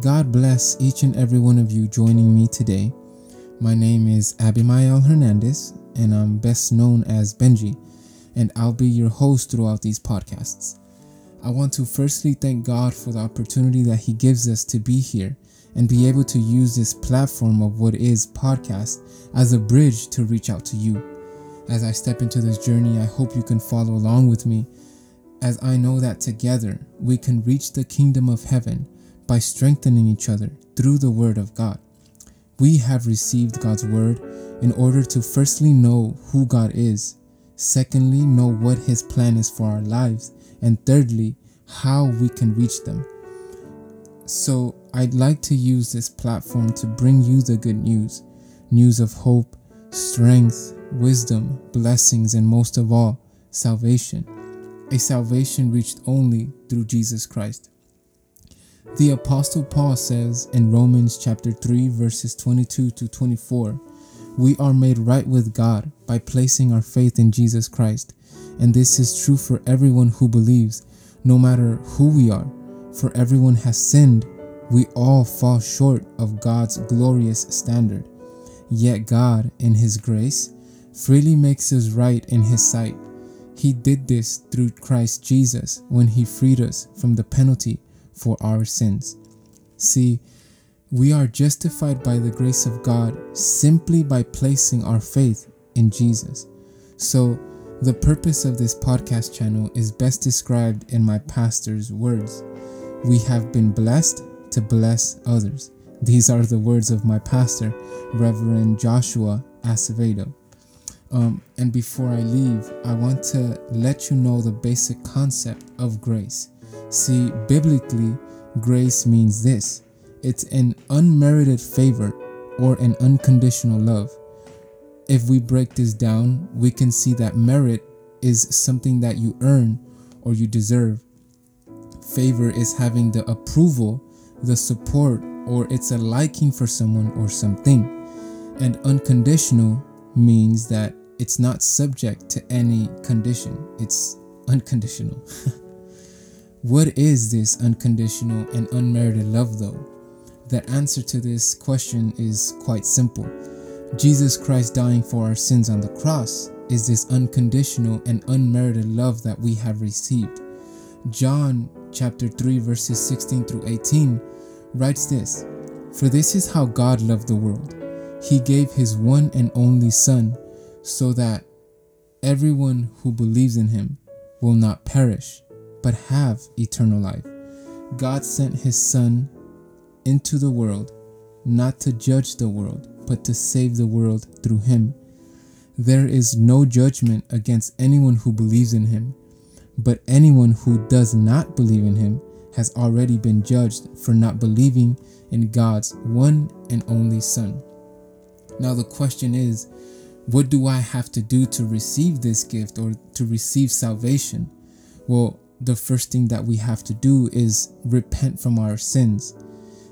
God bless each and every one of you joining me today. My name is Abimael Hernandez, and I'm best known as Benji, and I'll be your host throughout these podcasts. I want to firstly thank God for the opportunity that He gives us to be here and be able to use this platform of what is podcast as a bridge to reach out to you. As I step into this journey, I hope you can follow along with me, as I know that together we can reach the kingdom of heaven by strengthening each other through the Word of God. We have received God's Word in order to firstly know who God is, secondly, know what His plan is for our lives, and thirdly, how we can reach them. So, I'd like to use this platform to bring you the good news news of hope, strength, wisdom, blessings, and most of all, salvation. A salvation reached only through Jesus Christ. The Apostle Paul says in Romans chapter 3, verses 22 to 24, We are made right with God by placing our faith in Jesus Christ. And this is true for everyone who believes, no matter who we are. For everyone has sinned, we all fall short of God's glorious standard. Yet God, in His grace, freely makes us right in His sight. He did this through Christ Jesus when He freed us from the penalty for our sins. See, we are justified by the grace of God simply by placing our faith in Jesus. So, the purpose of this podcast channel is best described in my pastor's words. We have been blessed to bless others. These are the words of my pastor, Reverend Joshua Acevedo. Um, and before I leave, I want to let you know the basic concept of grace. See, biblically, grace means this it's an unmerited favor or an unconditional love. If we break this down, we can see that merit is something that you earn or you deserve. Favor is having the approval, the support, or it's a liking for someone or something. And unconditional means that it's not subject to any condition, it's unconditional. What is this unconditional and unmerited love, though? The answer to this question is quite simple. Jesus Christ dying for our sins on the cross is this unconditional and unmerited love that we have received. John chapter 3 verses 16 through 18 writes this, For this is how God loved the world. He gave his one and only son so that everyone who believes in him will not perish but have eternal life. God sent his Son into the world, not to judge the world, but to save the world through him. There is no judgment against anyone who believes in him, but anyone who does not believe in him has already been judged for not believing in God's one and only Son. Now, the question is, what do I have to do to receive this gift or to receive salvation? Well, the first thing that we have to do is repent from our sins.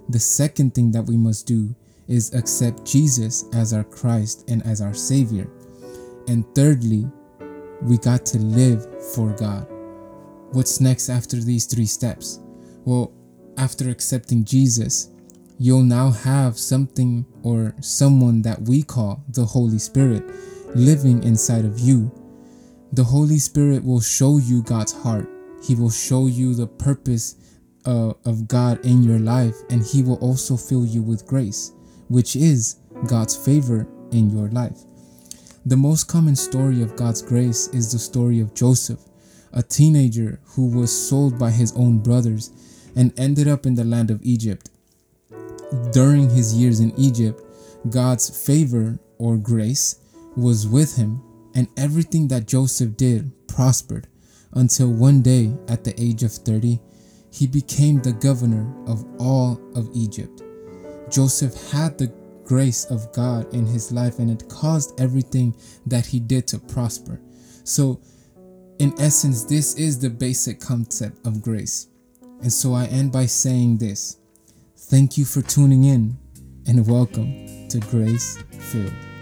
The second thing that we must do is accept Jesus as our Christ and as our Savior. And thirdly, we got to live for God. What's next after these three steps? Well, after accepting Jesus, you'll now have something or someone that we call the Holy Spirit living inside of you. The Holy Spirit will show you God's heart he will show you the purpose uh, of God in your life, and He will also fill you with grace, which is God's favor in your life. The most common story of God's grace is the story of Joseph, a teenager who was sold by his own brothers and ended up in the land of Egypt. During his years in Egypt, God's favor or grace was with him, and everything that Joseph did prospered until one day, at the age of 30, he became the governor of all of Egypt. Joseph had the grace of God in his life and it caused everything that he did to prosper. So, in essence, this is the basic concept of grace. And so I end by saying this Thank you for tuning in and welcome to Grace Filled.